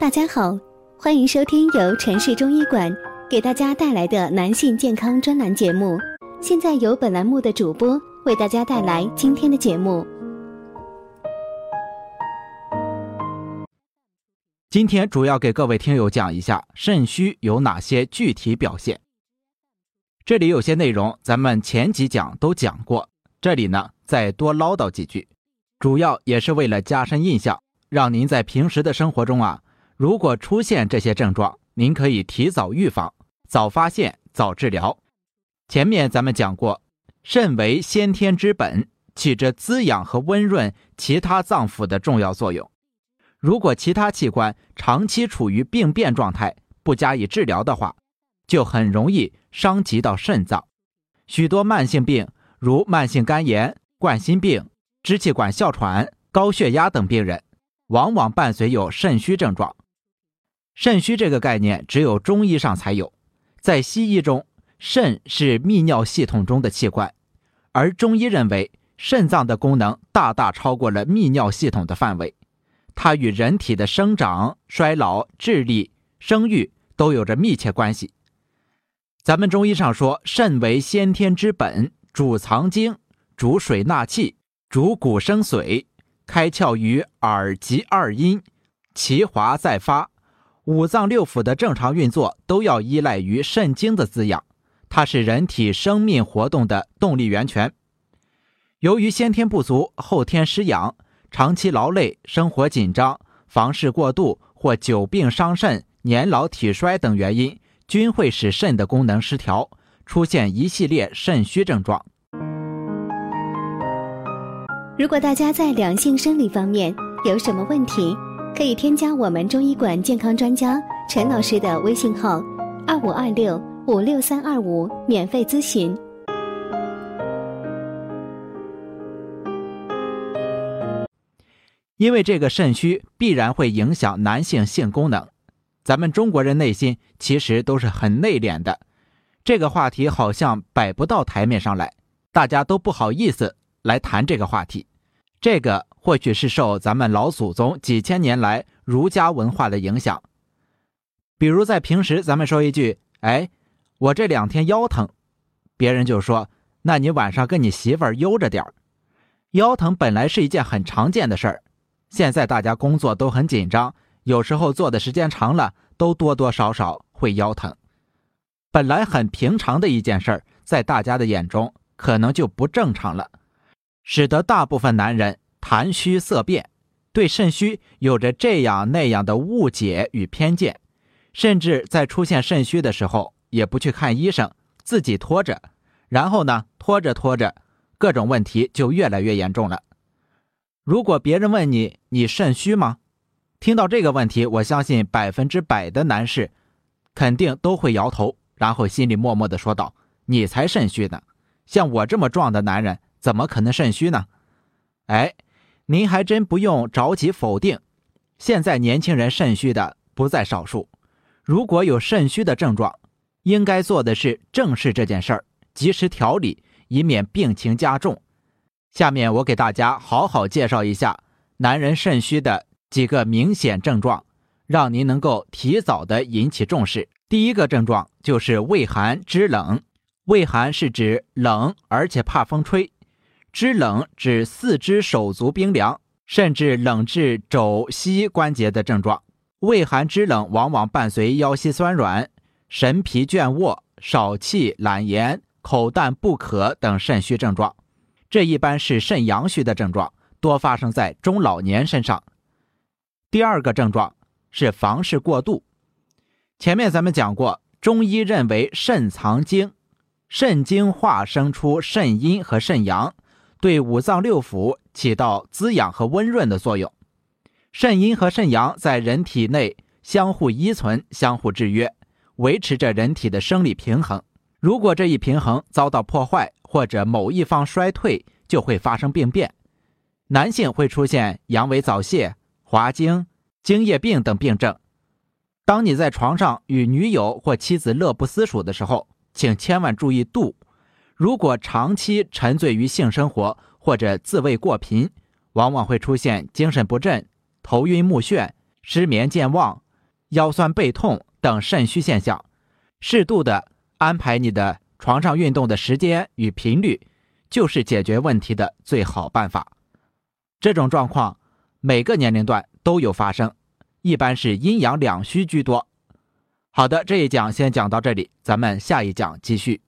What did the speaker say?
大家好，欢迎收听由城市中医馆给大家带来的男性健康专栏节目。现在由本栏目的主播为大家带来今天的节目。今天主要给各位听友讲一下肾虚有哪些具体表现。这里有些内容咱们前几讲都讲过，这里呢再多唠叨几句，主要也是为了加深印象，让您在平时的生活中啊，如果出现这些症状，您可以提早预防，早发现，早治疗。前面咱们讲过，肾为先天之本，起着滋养和温润其他脏腑的重要作用。如果其他器官长期处于病变状态，不加以治疗的话，就很容易伤及到肾脏。许多慢性病，如慢性肝炎、冠心病、支气管哮喘、高血压等病人，往往伴随有肾虚症状。肾虚这个概念只有中医上才有，在西医中，肾是泌尿系统中的器官，而中医认为肾脏的功能大大超过了泌尿系统的范围。它与人体的生长、衰老、智力、生育都有着密切关系。咱们中医上说，肾为先天之本，主藏精，主水纳气，主骨生髓，开窍于耳及二阴，其华在发。五脏六腑的正常运作都要依赖于肾精的滋养，它是人体生命活动的动力源泉。由于先天不足，后天失养。长期劳累、生活紧张、房事过度或久病伤肾、年老体衰等原因，均会使肾的功能失调，出现一系列肾虚症状。如果大家在两性生理方面有什么问题，可以添加我们中医馆健康专家陈老师的微信号：二五二六五六三二五，免费咨询。因为这个肾虚必然会影响男性性功能，咱们中国人内心其实都是很内敛的，这个话题好像摆不到台面上来，大家都不好意思来谈这个话题。这个或许是受咱们老祖宗几千年来儒家文化的影响。比如在平时，咱们说一句：“哎，我这两天腰疼”，别人就说：“那你晚上跟你媳妇儿悠着点儿。”腰疼本来是一件很常见的事儿。现在大家工作都很紧张，有时候坐的时间长了，都多多少少会腰疼。本来很平常的一件事儿，在大家的眼中可能就不正常了，使得大部分男人谈虚色变，对肾虚有着这样那样的误解与偏见，甚至在出现肾虚的时候也不去看医生，自己拖着，然后呢，拖着拖着，各种问题就越来越严重了。如果别人问你你肾虚吗？听到这个问题，我相信百分之百的男士肯定都会摇头，然后心里默默的说道：“你才肾虚呢！像我这么壮的男人，怎么可能肾虚呢？”哎，您还真不用着急否定，现在年轻人肾虚的不在少数。如果有肾虚的症状，应该做的是正视这件事儿，及时调理，以免病情加重。下面我给大家好好介绍一下男人肾虚的几个明显症状，让您能够提早的引起重视。第一个症状就是畏寒肢冷，畏寒是指冷而且怕风吹，肢冷指四肢手足冰凉，甚至冷至肘膝关节的症状。畏寒肢冷往往伴随腰膝酸软、神疲倦卧、少气懒言、口淡不渴等肾虚症状。这一般是肾阳虚的症状，多发生在中老年身上。第二个症状是房事过度。前面咱们讲过，中医认为肾藏精，肾精化生出肾阴和肾阳，对五脏六腑起到滋养和温润的作用。肾阴和肾阳在人体内相互依存、相互制约，维持着人体的生理平衡。如果这一平衡遭到破坏，或者某一方衰退，就会发生病变。男性会出现阳痿早泄、滑精、精液病等病症。当你在床上与女友或妻子乐不思蜀的时候，请千万注意度。如果长期沉醉于性生活或者自慰过频，往往会出现精神不振、头晕目眩、失眠健忘、腰酸背痛等肾虚现象，适度的安排你的床上运动的时间与频率，就是解决问题的最好办法。这种状况每个年龄段都有发生，一般是阴阳两虚居多。好的，这一讲先讲到这里，咱们下一讲继续。